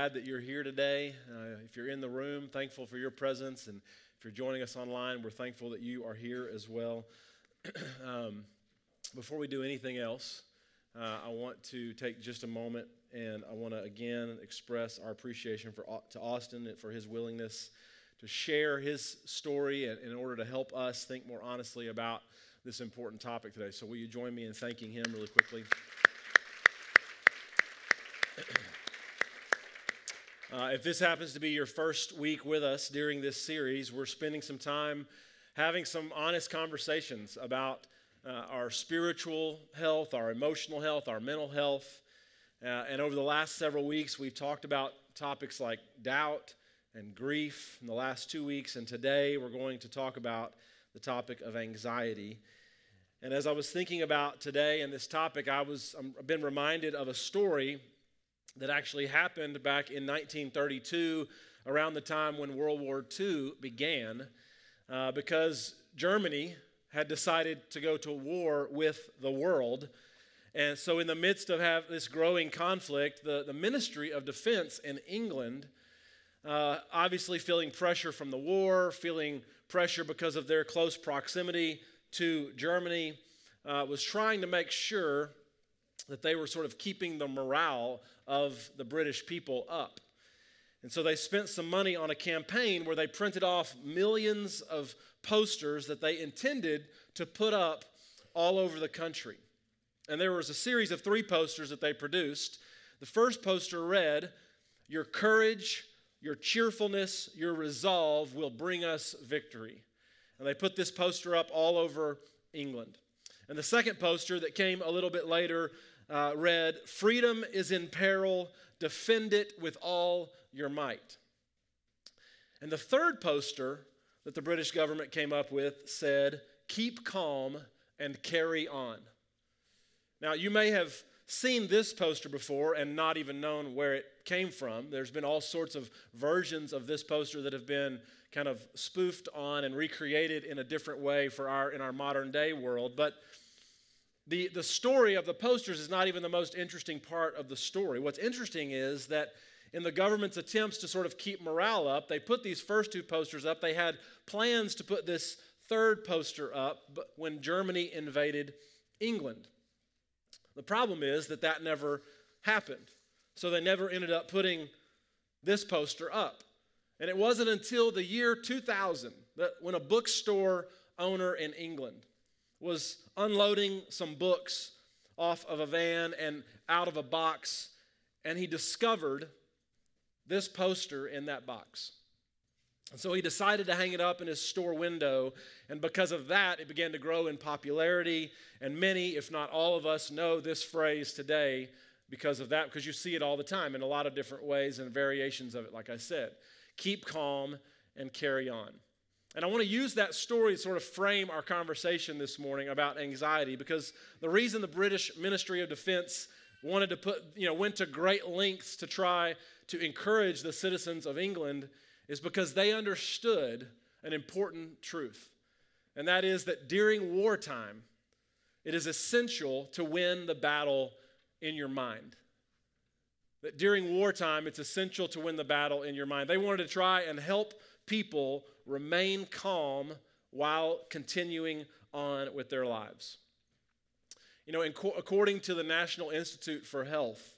glad that you're here today. Uh, if you're in the room, thankful for your presence. And if you're joining us online, we're thankful that you are here as well. um, before we do anything else, uh, I want to take just a moment and I want to again express our appreciation for, to Austin for his willingness to share his story in order to help us think more honestly about this important topic today. So, will you join me in thanking him really quickly? Uh, if this happens to be your first week with us during this series, we're spending some time having some honest conversations about uh, our spiritual health, our emotional health, our mental health. Uh, and over the last several weeks, we've talked about topics like doubt and grief in the last two weeks. And today, we're going to talk about the topic of anxiety. And as I was thinking about today and this topic, I was I've been reminded of a story that actually happened back in 1932, around the time when World War II began, uh, because Germany had decided to go to war with the world. And so, in the midst of have this growing conflict, the, the Ministry of Defense in England, uh, obviously feeling pressure from the war, feeling pressure because of their close proximity to Germany, uh, was trying to make sure that they were sort of keeping the morale of the British people up. And so they spent some money on a campaign where they printed off millions of posters that they intended to put up all over the country. And there was a series of three posters that they produced. The first poster read, Your courage, your cheerfulness, your resolve will bring us victory. And they put this poster up all over England. And the second poster that came a little bit later uh, read, Freedom is in peril, defend it with all your might. And the third poster that the British government came up with said, Keep calm and carry on. Now, you may have seen this poster before and not even known where it came from. There's been all sorts of versions of this poster that have been kind of spoofed on and recreated in a different way for our in our modern day world. But the, the story of the posters is not even the most interesting part of the story. What's interesting is that in the government's attempts to sort of keep morale up, they put these first two posters up. They had plans to put this third poster up when Germany invaded England. The problem is that that never happened. So they never ended up putting this poster up. And it wasn't until the year 2000 that when a bookstore owner in England was unloading some books off of a van and out of a box, and he discovered this poster in that box. And so he decided to hang it up in his store window, and because of that, it began to grow in popularity. And many, if not all of us, know this phrase today because of that, because you see it all the time in a lot of different ways and variations of it, like I said. Keep calm and carry on. And I want to use that story to sort of frame our conversation this morning about anxiety because the reason the British Ministry of Defense wanted to put, you know, went to great lengths to try to encourage the citizens of England is because they understood an important truth. And that is that during wartime, it is essential to win the battle in your mind. That during wartime, it's essential to win the battle in your mind. They wanted to try and help people remain calm while continuing on with their lives. You know, co- according to the National Institute for Health,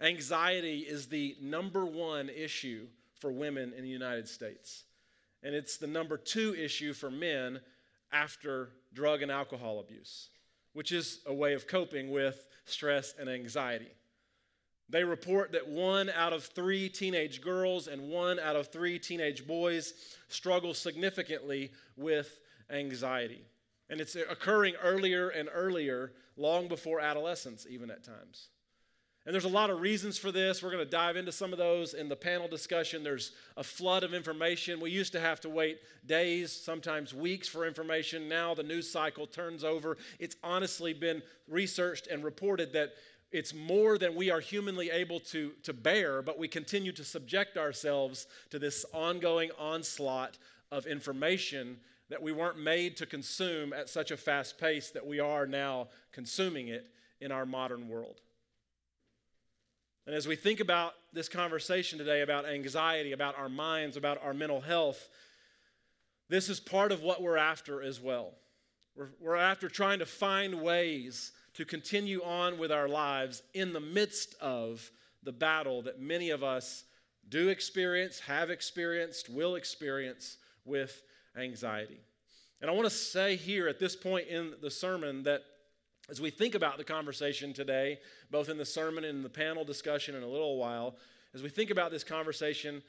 anxiety is the number one issue for women in the United States. And it's the number two issue for men after drug and alcohol abuse, which is a way of coping with stress and anxiety. They report that one out of three teenage girls and one out of three teenage boys struggle significantly with anxiety. And it's occurring earlier and earlier, long before adolescence, even at times. And there's a lot of reasons for this. We're going to dive into some of those in the panel discussion. There's a flood of information. We used to have to wait days, sometimes weeks for information. Now the news cycle turns over. It's honestly been researched and reported that it's more than we are humanly able to, to bear, but we continue to subject ourselves to this ongoing onslaught of information that we weren't made to consume at such a fast pace that we are now consuming it in our modern world. And as we think about this conversation today about anxiety, about our minds, about our mental health, this is part of what we're after as well. We're, we're after trying to find ways to continue on with our lives in the midst of the battle that many of us do experience, have experienced, will experience with anxiety. And I want to say here at this point in the sermon that as we think about the conversation today, both in the sermon and in the panel discussion in a little while, as we think about this conversation,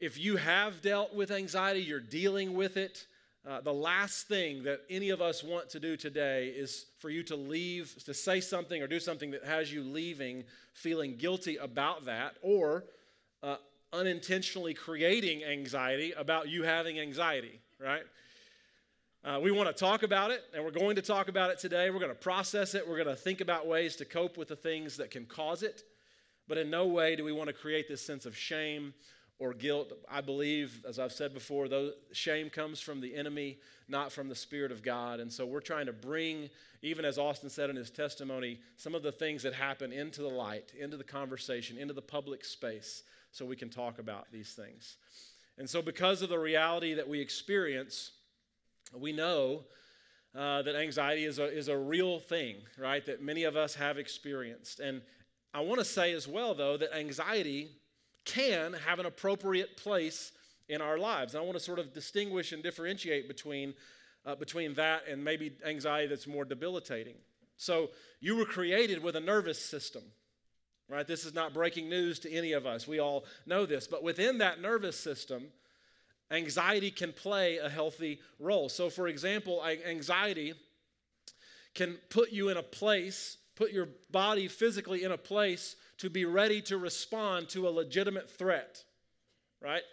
if you have dealt with anxiety, you're dealing with it, uh, the last thing that any of us want to do today is for you to leave, to say something or do something that has you leaving feeling guilty about that or uh, unintentionally creating anxiety about you having anxiety, right? Uh, we want to talk about it, and we're going to talk about it today. We're going to process it. We're going to think about ways to cope with the things that can cause it. But in no way do we want to create this sense of shame or guilt. I believe, as I've said before, though shame comes from the enemy, not from the Spirit of God. And so we're trying to bring, even as Austin said in his testimony, some of the things that happen into the light, into the conversation, into the public space, so we can talk about these things. And so, because of the reality that we experience, we know uh, that anxiety is a, is a real thing, right? That many of us have experienced. And I want to say as well, though, that anxiety can have an appropriate place in our lives. And I want to sort of distinguish and differentiate between, uh, between that and maybe anxiety that's more debilitating. So, you were created with a nervous system, right? This is not breaking news to any of us. We all know this. But within that nervous system, anxiety can play a healthy role. So, for example, anxiety can put you in a place, put your body physically in a place to be ready to respond to a legitimate threat, right?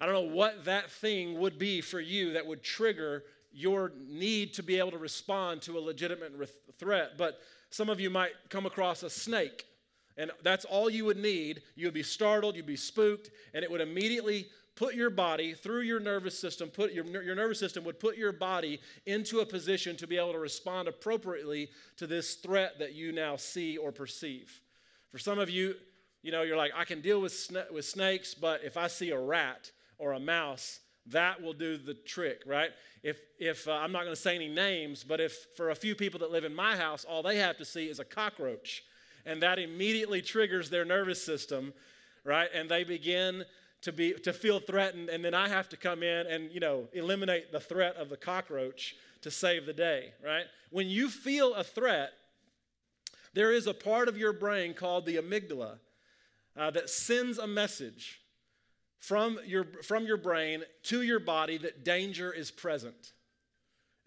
I don't know what that thing would be for you that would trigger your need to be able to respond to a legitimate threat, but some of you might come across a snake, and that's all you would need. You'd be startled, you'd be spooked, and it would immediately put your body through your nervous system put your, your nervous system would put your body into a position to be able to respond appropriately to this threat that you now see or perceive for some of you, you know, you're like, I can deal with, sna- with snakes, but if I see a rat or a mouse, that will do the trick, right? If, if uh, I'm not going to say any names, but if for a few people that live in my house, all they have to see is a cockroach, and that immediately triggers their nervous system, right? And they begin to be to feel threatened, and then I have to come in and you know eliminate the threat of the cockroach to save the day, right? When you feel a threat, there is a part of your brain called the amygdala uh, that sends a message from your, from your brain to your body that danger is present.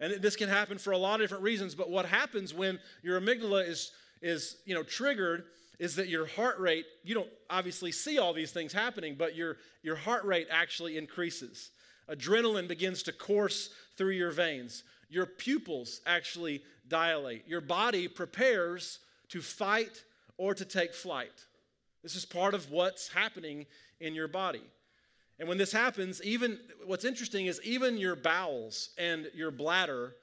And this can happen for a lot of different reasons, but what happens when your amygdala is, is you know, triggered is that your heart rate, you don't obviously see all these things happening, but your, your heart rate actually increases. Adrenaline begins to course through your veins. Your pupils actually dilate. Your body prepares to fight or to take flight. This is part of what's happening in your body. And when this happens, even what's interesting is even your bowels and your bladder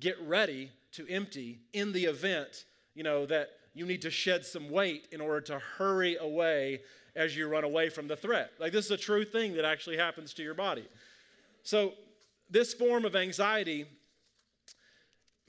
get ready to empty in the event, you know, that you need to shed some weight in order to hurry away as you run away from the threat. Like this is a true thing that actually happens to your body. So this form of anxiety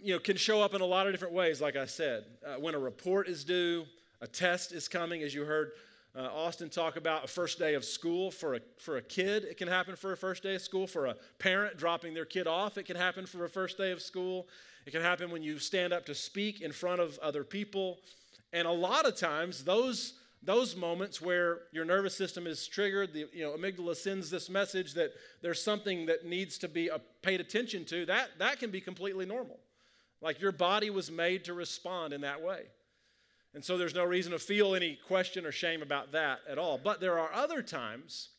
you know, can show up in a lot of different ways, like I said. Uh, when a report is due, a test is coming, as you heard uh, Austin talk about a first day of school for a, for a kid. It can happen for a first day of school. For a parent dropping their kid off, it can happen for a first day of school. It can happen when you stand up to speak in front of other people. And a lot of times, those, those moments where your nervous system is triggered, the you know, amygdala sends this message that there's something that needs to be uh, paid attention to, that, that can be completely normal. Like your body was made to respond in that way. And so there's no reason to feel any question or shame about that at all. But there are other times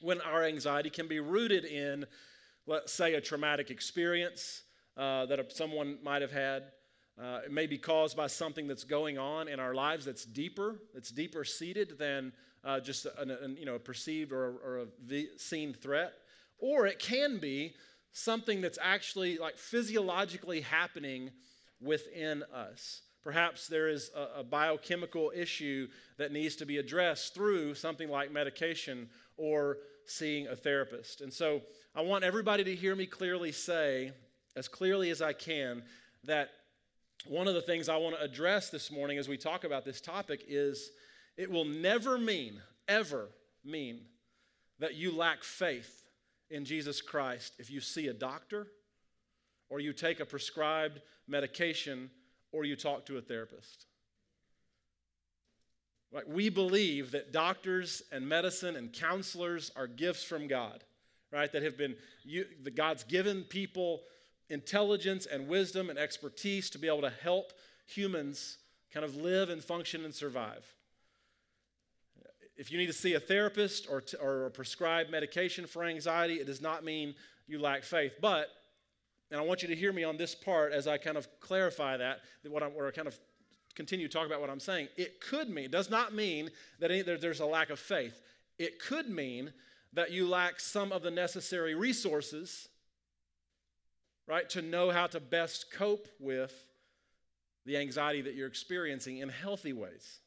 when our anxiety can be rooted in, let's say, a traumatic experience uh, that someone might have had. Uh, it may be caused by something that's going on in our lives that's deeper, that's deeper seated than uh, just a, you know, a perceived or, or a seen threat. Or it can be something that's actually like physiologically happening within us. Perhaps there is a, a, biochemical issue that needs to be addressed through something like medication or seeing a therapist. And so I want everybody to hear me clearly say, as clearly as I can, that one of the things I want to address this morning as we talk about this topic is it will never mean, ever mean, that you lack faith in Jesus Christ if you see a doctor or you take a prescribed medication or you talk to a therapist. Right? We believe that doctors and medicine and counselors are gifts from God, right? That have been, you, the God's given people intelligence and wisdom and expertise to be able to help humans kind of live and function and survive. If you need to see a therapist or, t- or a prescribed medication for anxiety, it does not mean you lack faith. But and I want you to hear me on this part as I kind of clarify that, that what I'm, or kind of continue to talk about what I'm saying. It could mean, it does not mean that any, there, there's a lack of faith. It could mean that you lack some of the necessary resources, right, to know how to best cope with the anxiety that you're experiencing in healthy ways.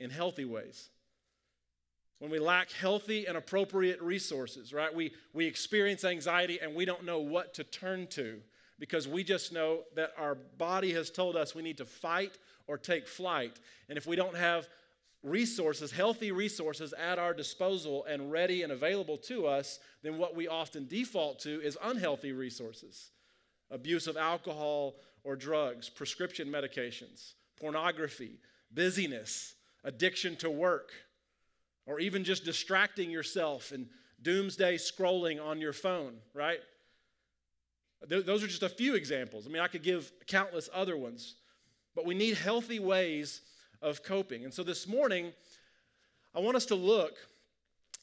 In healthy ways when we lack healthy and appropriate resources, right? We, we experience anxiety and we don't know what to turn to because we just know that our body has told us we need to fight or take flight. And if we don't have resources, healthy resources at our disposal and ready and available to us, then what we often default to is unhealthy resources abuse of alcohol or drugs, prescription medications, pornography, busyness, addiction to work or even just distracting yourself and doomsday scrolling on your phone, right? Th- those are just a few examples. I mean, I could give countless other ones, but we need healthy ways of coping. And so this morning, I want us to look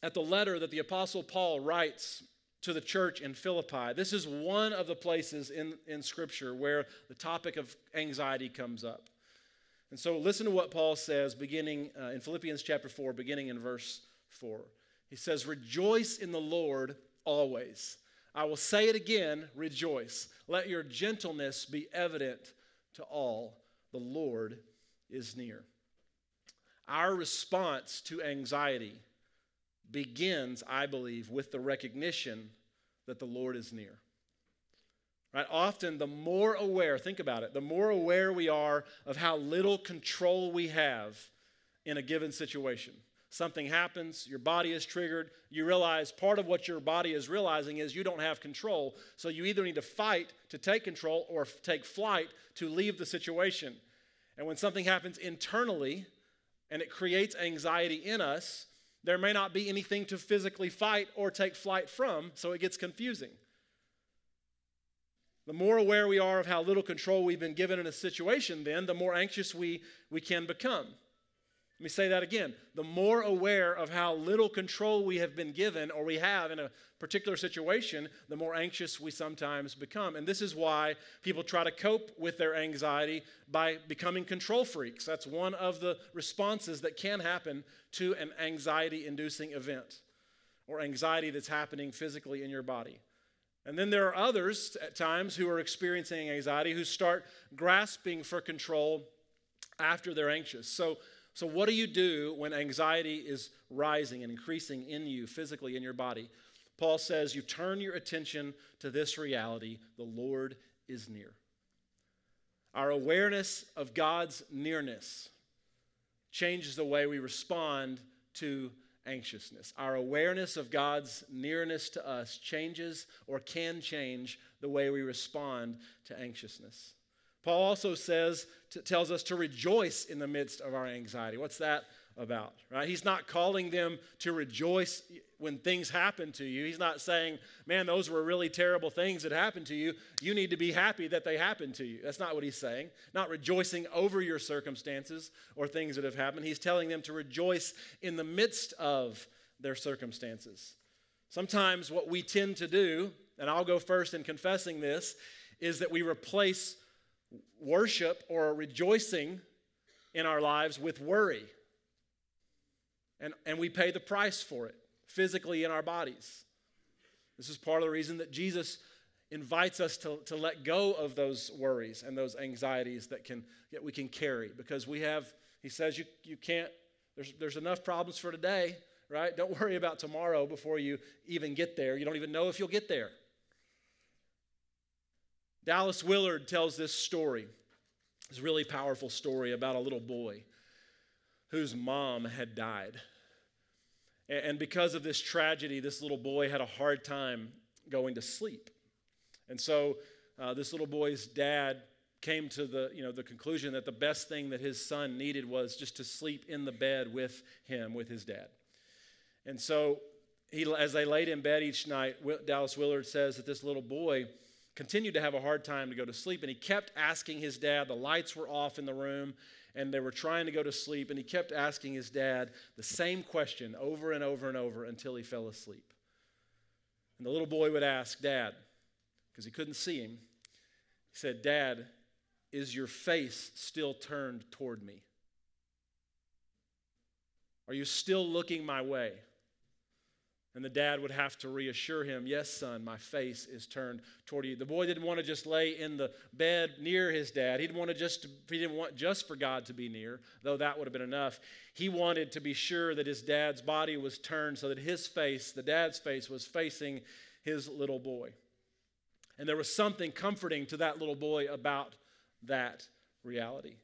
at the letter that the Apostle Paul writes to the church in Philippi. This is one of the places in, in Scripture where the topic of anxiety comes up. And so listen to what Paul says beginning uh, in Philippians chapter 4, beginning in verse 4. He says, Rejoice in the Lord always. I will say it again, rejoice. Let your gentleness be evident to all. The Lord is near. Our response to anxiety begins, I believe, with the recognition that the Lord is near. Right? Often, the more aware, think about it, the more aware we are of how little control we have in a given situation. Something happens, your body is triggered, you realize part of what your body is realizing is you don't have control. So you either need to fight to take control or take flight to leave the situation. And when something happens internally and it creates anxiety in us, there may not be anything to physically fight or take flight from, so it gets confusing. The more aware we are of how little control we've been given in a situation, then, the more anxious we, we can become. Let me say that again. The more aware of how little control we have been given or we have in a particular situation, the more anxious we sometimes become. And this is why people try to cope with their anxiety by becoming control freaks. That's one of the responses that can happen to an anxiety inducing event or anxiety that's happening physically in your body. And then there are others at times who are experiencing anxiety who start grasping for control after they're anxious. So, so what do you do when anxiety is rising and increasing in you physically in your body? Paul says you turn your attention to this reality the Lord is near. Our awareness of God's nearness changes the way we respond to anxiousness. Our awareness of God's nearness to us changes or can change the way we respond to anxiousness. Paul also says, tells us to rejoice in the midst of our anxiety. What's that about? Right? He's not calling them to rejoice when things happen to you. He's not saying, man, those were really terrible things that happened to you. You need to be happy that they happened to you. That's not what he's saying. Not rejoicing over your circumstances or things that have happened. He's telling them to rejoice in the midst of their circumstances. Sometimes what we tend to do, and I'll go first in confessing this, is that we replace worship or rejoicing in our lives with worry. And, and we pay the price for it physically in our bodies. This is part of the reason that Jesus invites us to, to let go of those worries and those anxieties that, can, that we can carry because we have, he says, you, you can't, there's, there's enough problems for today, right? Don't worry about tomorrow before you even get there. You don't even know if you'll get there. Dallas Willard tells this story, this really powerful story about a little boy whose mom had died. And because of this tragedy, this little boy had a hard time going to sleep. And so uh, this little boy's dad came to the, you know, the conclusion that the best thing that his son needed was just to sleep in the bed with him, with his dad. And so he, as they laid in bed each night, Dallas Willard says that this little boy continued to have a hard time to go to sleep. And he kept asking his dad, the lights were off in the room, and they were trying to go to sleep. And he kept asking his dad the same question over and over and over until he fell asleep. And the little boy would ask, Dad, because he couldn't see him. He said, Dad, is your face still turned toward me? Are you still looking my way? And the dad would have to reassure him, Yes, son, my face is turned toward you. The boy didn't want to just lay in the bed near his dad. He didn't want to just he didn't want just for God to be near, though that would have been enough. He wanted to be sure that his dad's body was turned so that his face, the dad's face, was facing his little boy. And there was something comforting to that little boy about that reality.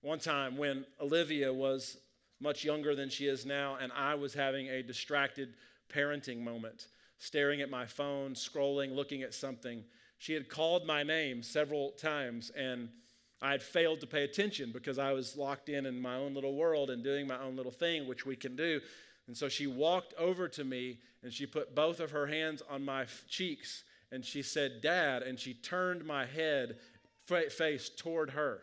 One time when Olivia was much younger than she is now, and I was having a distracted parenting moment, staring at my phone, scrolling, looking at something. She had called my name several times, and I had failed to pay attention because I was locked in in my own little world and doing my own little thing, which we can do. And so she walked over to me and she put both of her hands on my cheeks and she said, Dad, and she turned my head face toward her.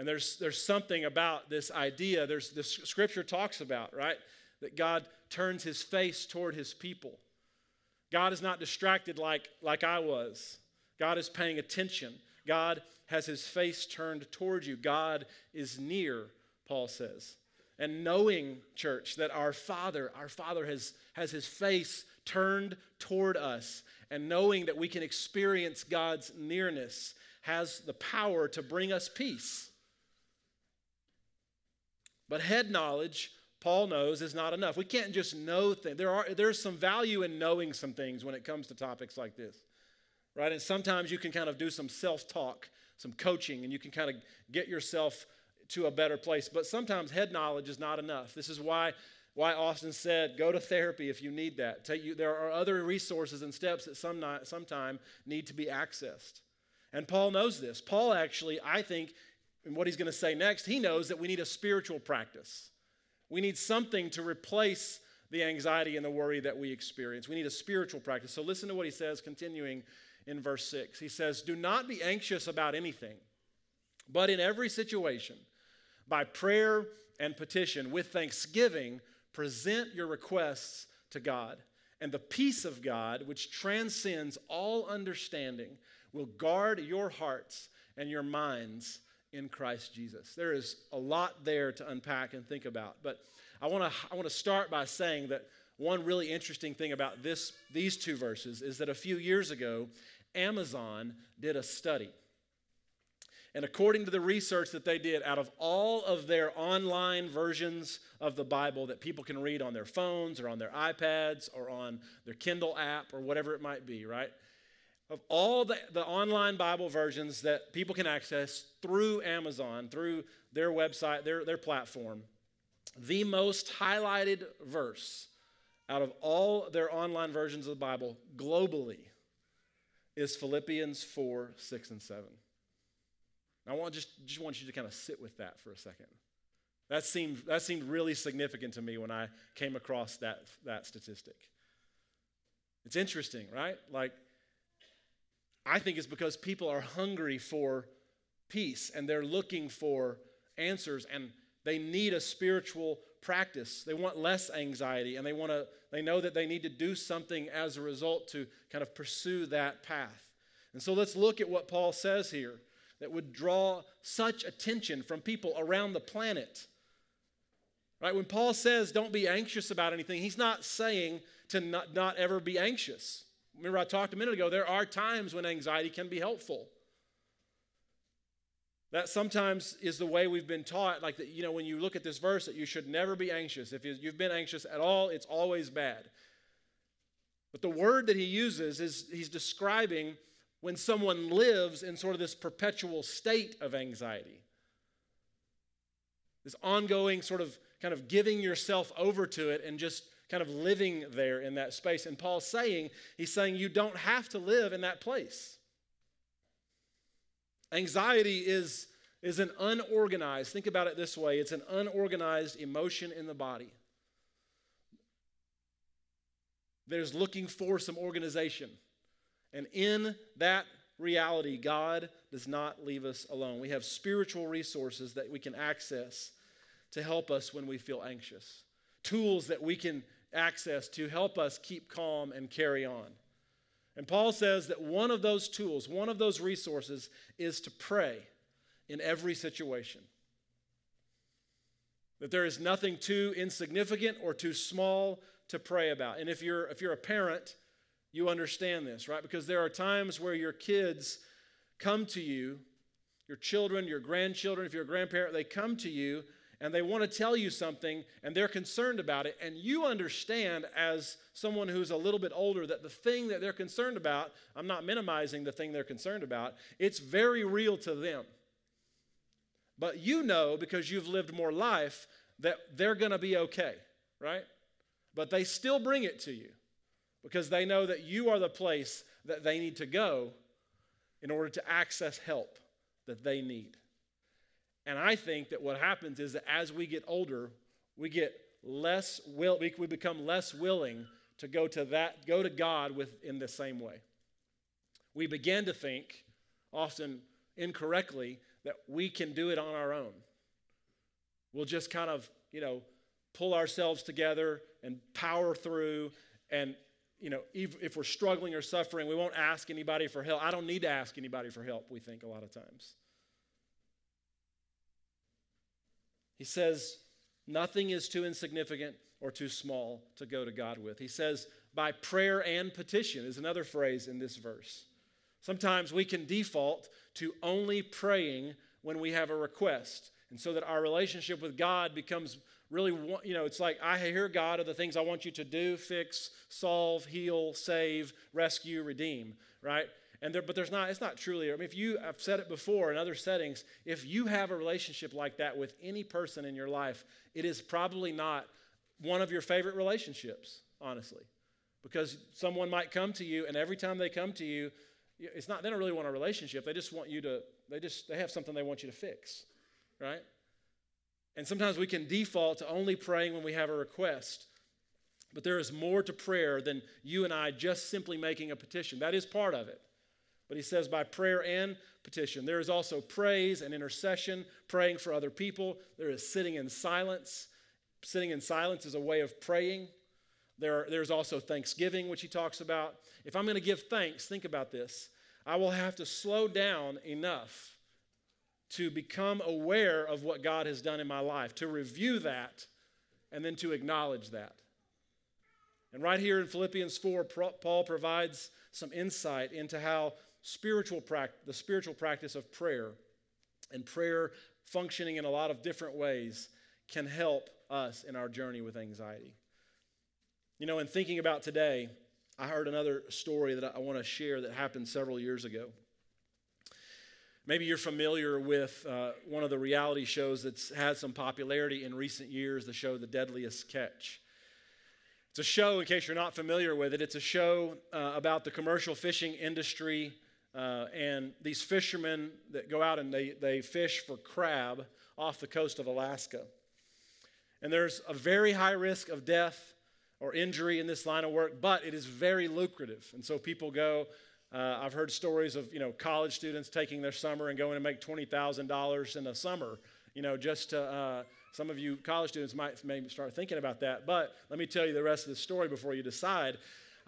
And there's, there's something about this idea, there's this scripture talks about, right? That God turns his face toward his people. God is not distracted like, like I was. God is paying attention. God has his face turned toward you. God is near, Paul says. And knowing, church, that our Father, our Father has, has his face turned toward us, and knowing that we can experience God's nearness has the power to bring us peace. But head knowledge, Paul knows, is not enough. We can't just know things. There are, there's some value in knowing some things when it comes to topics like this, right? And sometimes you can kind of do some self talk, some coaching, and you can kind of get yourself to a better place. But sometimes head knowledge is not enough. This is why why Austin said, go to therapy if you need that. You, there are other resources and steps that some sometime need to be accessed. And Paul knows this. Paul actually, I think, in what he's going to say next, he knows that we need a spiritual practice. We need something to replace the anxiety and the worry that we experience. We need a spiritual practice. So listen to what he says, continuing in verse 6. He says, Do not be anxious about anything, but in every situation, by prayer and petition, with thanksgiving, present your requests to God. And the peace of God, which transcends all understanding, will guard your hearts and your minds in Christ Jesus. There is a lot there to unpack and think about, but I want to I want to start by saying that one really interesting thing about this these two verses is that a few years ago Amazon did a study and according to the research that they did, out of all of their online versions of the Bible that people can read on their phones or on their iPads or on their Kindle app or whatever it might be, right? Of all the, the online Bible versions that people can access through Amazon, through their website, their, their platform, the most highlighted verse out of all their online versions of the Bible globally is Philippians 4, 6, and 7. I want just, just want you to kind of sit with that for a second. That seemed, that seemed really significant to me when I came across that, that statistic. It's interesting, right? Like, I think it's because people are hungry for peace and they're looking for answers and they need a spiritual practice. They want less anxiety and they want to they know that they need to do something as a result to kind of pursue that path. And so let's look at what Paul says here that would draw such attention from people around the planet. Right? When Paul says don't be anxious about anything, he's not saying to not, not ever be anxious. Remember, I talked a minute ago, there are times when anxiety can be helpful. That sometimes is the way we've been taught, like that, you know, when you look at this verse, that you should never be anxious. If you've been anxious at all, it's always bad. But the word that he uses is he's describing when someone lives in sort of this perpetual state of anxiety. This ongoing sort of kind of giving yourself over to it and just kind of living there in that space. And Paul's saying, he's saying you don't have to live in that place. Anxiety is, is an unorganized, think about it this way it's an unorganized emotion in the body. There's looking for some organization. And in that reality, God does not leave us alone. We have spiritual resources that we can access to help us when we feel anxious, tools that we can access to help us keep calm and carry on. And Paul says that one of those tools, one of those resources, is to pray in every situation. That there is nothing too insignificant or too small to pray about. And if you're, if you're a parent, you understand this, right? Because there are times where your kids come to you, your children, your grandchildren, if you're a grandparent, they come to you and they want to tell you something and they're concerned about it. And you understand, as someone who's a little bit older, that the thing that they're concerned about, I'm not minimizing the thing they're concerned about, it's very real to them. But you know, because you've lived more life, that they're going to be okay, right? But they still bring it to you because they know that you are the place that they need to go in order to access help that they need. And I think that what happens is that as we get older, we get less will we, become less willing to go to that go to God with in the same way. We begin to think often incorrectly that we can do it on our own. We'll just kind of, you know, pull ourselves together and power through and you know, if, if, we're struggling or suffering, we won't ask anybody for help. I don't need to ask anybody for help, we think a lot of times. He says, nothing is too insignificant or too small to go to God with. He says, by prayer and petition is another phrase in this verse. Sometimes we can default to only praying when we have a request. And so that our relationship with God becomes really, you know, it's like, I hear God of the things I want you to do, fix, solve, heal, save, rescue, redeem, right? And there, but there's not, it's not truly, I mean, if you, I've said it before in other settings, if you have a relationship like that with any person in your life, it is probably not one of your favorite relationships, honestly. Because someone might come to you, and every time they come to you, it's not, they don't really want a relationship. They just want you to, they just, they have something they want you to fix, right? And sometimes we can default to only praying when we have a request. But there is more to prayer than you and I just simply making a petition. That is part of it. But he says by prayer and petition. There is also praise and intercession, praying for other people. There is sitting in silence. Sitting in silence is a way of praying. There, there's also thanksgiving, which he talks about. If I'm going to give thanks, think about this. I will have to slow down enough to become aware of what God has done in my life, to review that, and then to acknowledge that. And right here in Philippians 4, Paul provides some insight into how spiritual practice, the spiritual practice of prayer and prayer functioning in a lot of different ways can help us in our journey with anxiety. You know, in thinking about today, I heard another story that I want to share that happened several years ago. Maybe you're familiar with uh, one of the reality shows that's had some popularity in recent years, the show The Deadliest Catch. It's a show, in case you're not familiar with it, it's a show uh, about the commercial fishing industry uh, and these fishermen that go out and they, they fish for crab off the coast of Alaska. And there's a very high risk of death or injury in this line of work, but it is very lucrative. And so people go. Uh, I've heard stories of you know college students taking their summer and going to make twenty thousand dollars in the summer. You know, just to, uh, some of you college students might maybe start thinking about that. But let me tell you the rest of the story before you decide.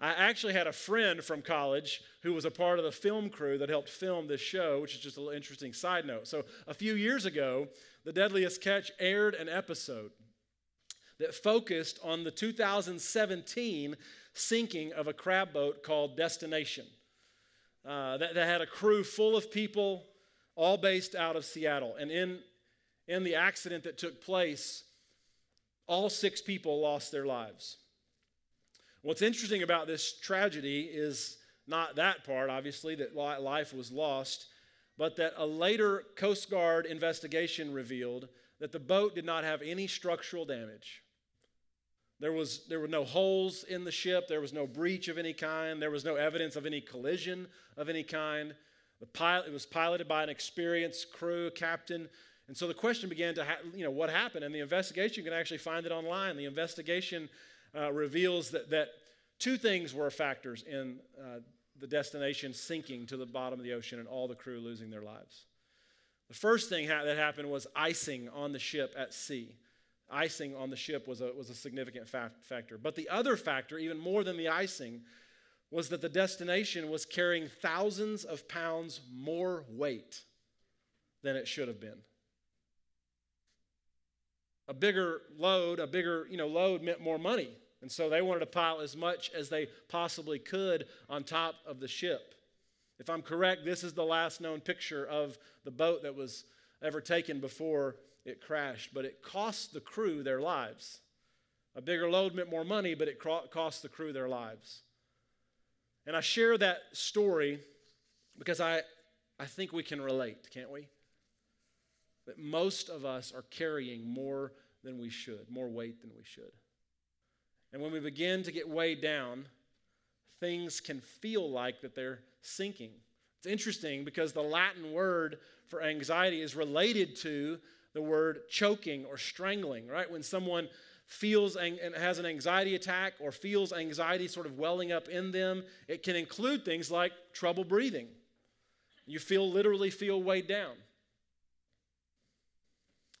I actually had a friend from college who was a part of the film crew that helped film this show, which is just a little interesting side note. So, a few years ago, The Deadliest Catch aired an episode. that focused on the 2017 sinking of a crab boat called Destination. Uh, that, that had a crew full of people, all based out of Seattle. And in, in the accident that took place, all six people lost their lives. What's interesting about this tragedy is not that part, obviously, that life was lost, but that a later Coast Guard investigation revealed that the boat did not have any structural damage. There, was, there were no holes in the ship, there was no breach of any kind, there was no evidence of any collision of any kind. The pilot, it was piloted by an experienced crew, captain. And so the question began to, ha- you know, what happened? And the investigation, you can actually find it online. The investigation uh, reveals that, that two things were factors in uh, the destination sinking to the bottom of the ocean and all the crew losing their lives. The first thing ha- that happened was icing on the ship at sea. Icing on the ship was a, was a significant fa- factor. But the other factor, even more than the icing, was that the destination was carrying thousands of pounds more weight than it should have been. A bigger load, a bigger you know, load meant more money. And so they wanted to pile as much as they possibly could on top of the ship. If I'm correct, this is the last known picture of the boat that was ever taken before it crashed. But it cost the crew their lives. A bigger load meant more money, but it cost the crew their lives. And I share that story because I, I think we can relate, can't we? That most of us are carrying more than we should, more weight than we should. And when we begin to get weighed down, things can feel like that they're sinking. It's interesting because the Latin word for anxiety is related to the word choking or strangling, right? When someone feels and has an anxiety attack or feels anxiety sort of welling up in them, it can include things like trouble breathing. You feel literally feel weighed down.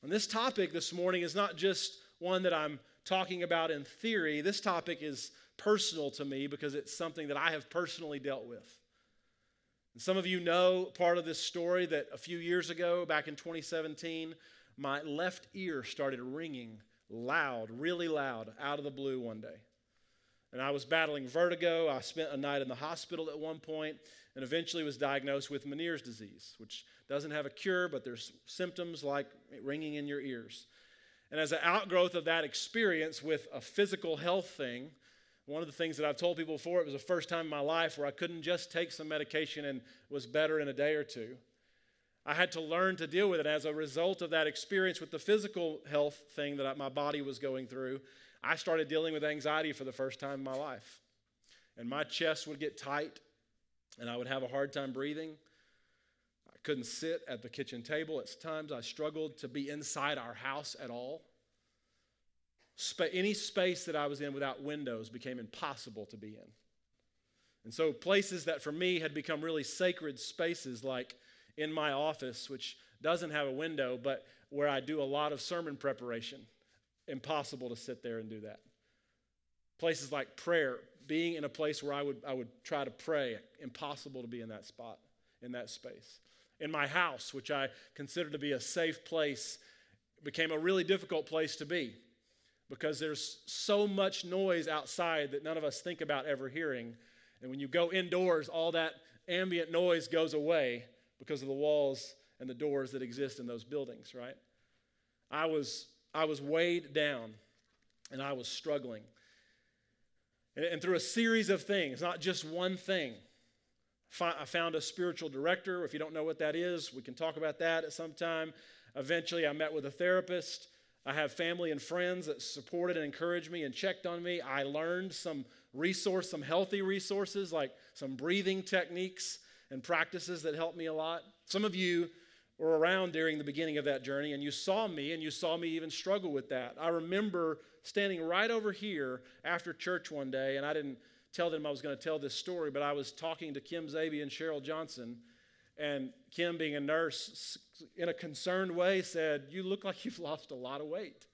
And this topic this morning is not just one that I'm talking about in theory. This topic is personal to me because it's something that I have personally dealt with. And some of you know part of this story that a few years ago, back in 2017, my left ear started ringing loud, really loud, out of the blue one day. And I was battling vertigo. I spent a night in the hospital at one point and eventually was diagnosed with Meniere's disease, which doesn't have a cure, but there's symptoms like ringing in your ears. And as an outgrowth of that experience with a physical health thing, one of the things that I've told people before, it was the first time in my life where I couldn't just take some medication and was better in a day or two. I had to learn to deal with it. As a result of that experience with the physical health thing that my body was going through, I started dealing with anxiety for the first time in my life. And my chest would get tight, and I would have a hard time breathing couldn't sit at the kitchen table at times. I struggled to be inside our house at all. Sp- any space that I was in without windows became impossible to be in. And so, places that for me had become really sacred spaces, like in my office, which doesn't have a window, but where I do a lot of sermon preparation, impossible to sit there and do that. Places like prayer, being in a place where I would, I would try to pray, impossible to be in that spot, in that space in my house, which I consider to be a safe place, became a really difficult place to be because there's so much noise outside that none of us think about ever hearing. And when you go indoors, all that ambient noise goes away because of the walls and the doors that exist in those buildings, right? I was, I was weighed down and I was struggling. And, and through a series of things, not just one thing, I found a spiritual director. If you don't know what that is, we can talk about that at some time. Eventually, I met with a therapist. I have family and friends that supported and encouraged me and checked on me. I learned some resource, some healthy resources like some breathing techniques and practices that helped me a lot. Some of you were around during the beginning of that journey and you saw me and you saw me even struggle with that. I remember standing right over here after church one day and I didn't tell them I was going to tell this story, but I was talking to Kim Zabie and Cheryl Johnson, and Kim, being a nurse, in a concerned way said, You look like you've lost a lot of weight.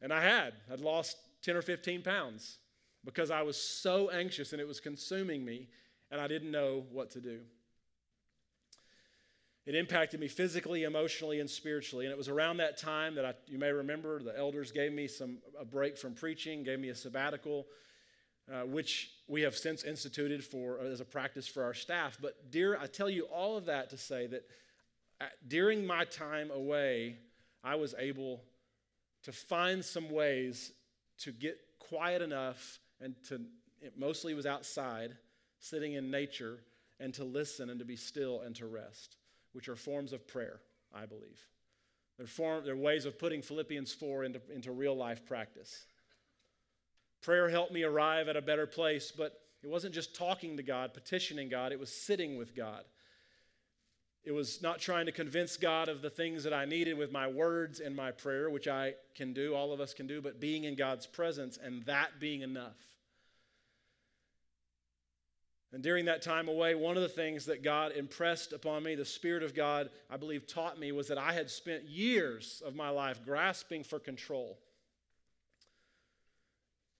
And I had. I'd lost 10 or 15 pounds because I was so anxious and it was consuming me, and I didn't know what to do. it impacted me physically, emotionally, and spiritually. And it was around that time that I, you may remember the elders gave me some a break from preaching, gave me a sabbatical, uh, which we have since instituted for as a practice for our staff. But dear, I tell you all of that to say that at, uh, during my time away, I was able to find some ways to get quiet enough and to it mostly was outside, sitting in nature, and to listen and to be still and to rest which are forms of prayer, I believe. They're, form, they're ways of putting Philippians 4 into, into real life practice. Prayer helped me arrive at a better place, but it wasn't just talking to God, petitioning God, it was sitting with God. It was not trying to convince God of the things that I needed with my words and my prayer, which I can do, all of us can do, but being in God's presence and that being enough. And during that time away, one of the things that God impressed upon me, the Spirit of God, I believe, taught me was that I had spent years of my life grasping for control.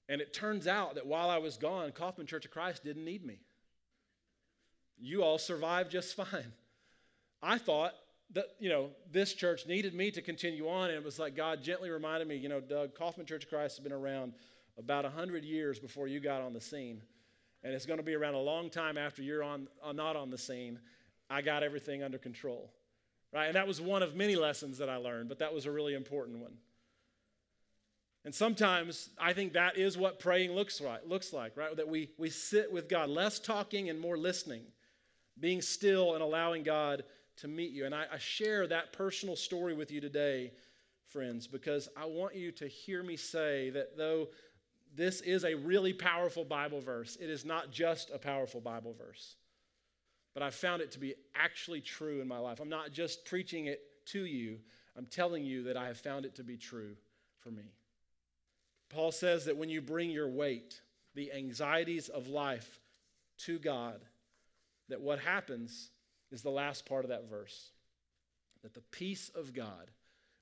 And it turns out that while I was gone, Kaufman Church of Christ didn't need me. You all survived just fine. I thought that, you know, this church needed me to continue on, and it was like God gently reminded me, you know, Doug, Kaufman Church of Christ has been around about 100 years before you got on the scene and it's going to be around a long time after you're on, uh, not on the scene. I got everything under control. Right? And that was one of many lessons that I learned, but that was a really important one. And sometimes I think that is what praying looks like, looks like, right? That we, we sit with God, less talking and more listening, being still and allowing God to meet you. And I, I share that personal story with you today, friends, because I want you to hear me say that though this is a really powerful Bible verse. It is not just a powerful Bible verse, but I've found it to be actually true in my life. I'm not just preaching it to you, I'm telling you that I have found it to be true for me. Paul says that when you bring your weight, the anxieties of life to God, that what happens is the last part of that verse that the peace of God,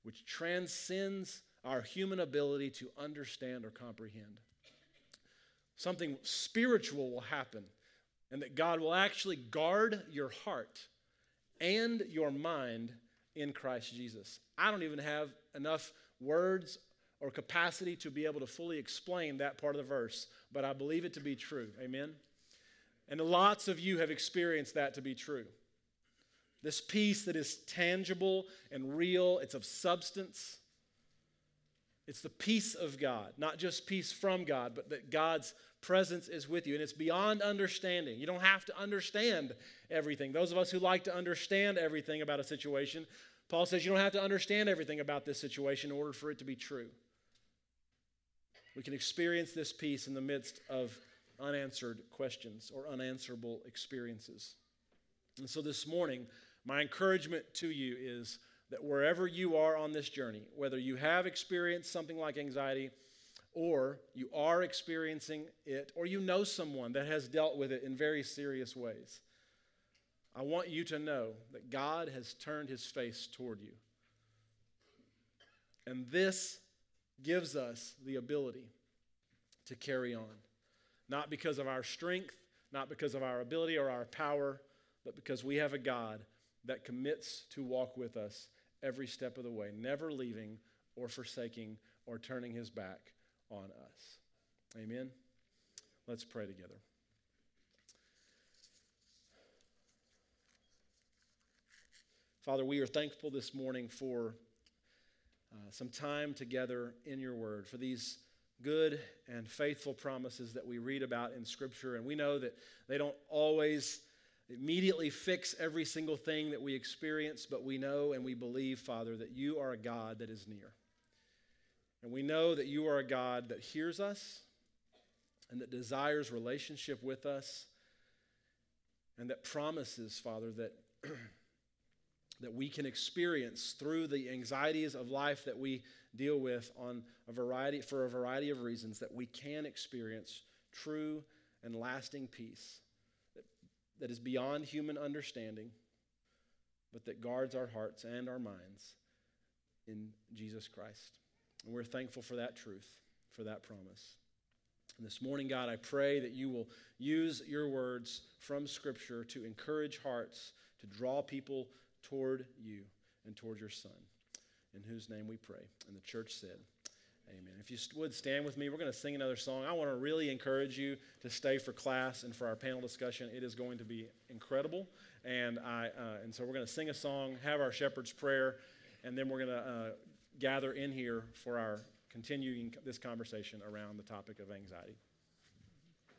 which transcends our human ability to understand or comprehend. Something spiritual will happen, and that God will actually guard your heart and your mind in Christ Jesus. I don't even have enough words or capacity to be able to fully explain that part of the verse, but I believe it to be true. Amen? And lots of you have experienced that to be true. This peace that is tangible and real, it's of substance. It's the peace of God, not just peace from God, but that God's presence is with you. And it's beyond understanding. You don't have to understand everything. Those of us who like to understand everything about a situation, Paul says you don't have to understand everything about this situation in order for it to be true. We can experience this peace in the midst of unanswered questions or unanswerable experiences. And so this morning, my encouragement to you is that wherever you are on this journey, whether you have experienced something like anxiety, or you are experiencing it, or you know someone that has dealt with it in very serious ways, I want you to know that God has turned his face toward you. And this gives us the ability to carry on. Not because of our strength, not because of our ability or our power, but because we have a God that commits to walk with us every step of the way, never leaving or forsaking or turning his back on us. Amen? Let's pray together. Father, we are thankful this morning for uh, some time together in your word, for these good and faithful promises that we read about in Scripture. And we know that they don't always immediately fix every single thing that we experience, but we know and we believe, Father, that you are a God that is near. And we know that you are a God that hears us and that desires relationship with us and that promises, Father, that. that we can experience through the anxieties of life that we deal with on a variety for a variety of reasons that we can experience true and lasting peace that, that is beyond human understanding, but that guards our hearts and our minds in Jesus Christ. And we're thankful for that truth, for that promise. And this morning, God, I pray that you will use your words from Scripture to encourage hearts, to draw people toward you and toward your Son, in whose name we pray. And the church said, Amen. If you would stand with me, we're going to sing another song. I want to really encourage you to stay for class and for our panel discussion. It is going to be incredible. And, I, uh, and so we're going to sing a song, have our shepherd's prayer, and then we're going to uh, gather in here for our continuing this conversation around the topic of anxiety.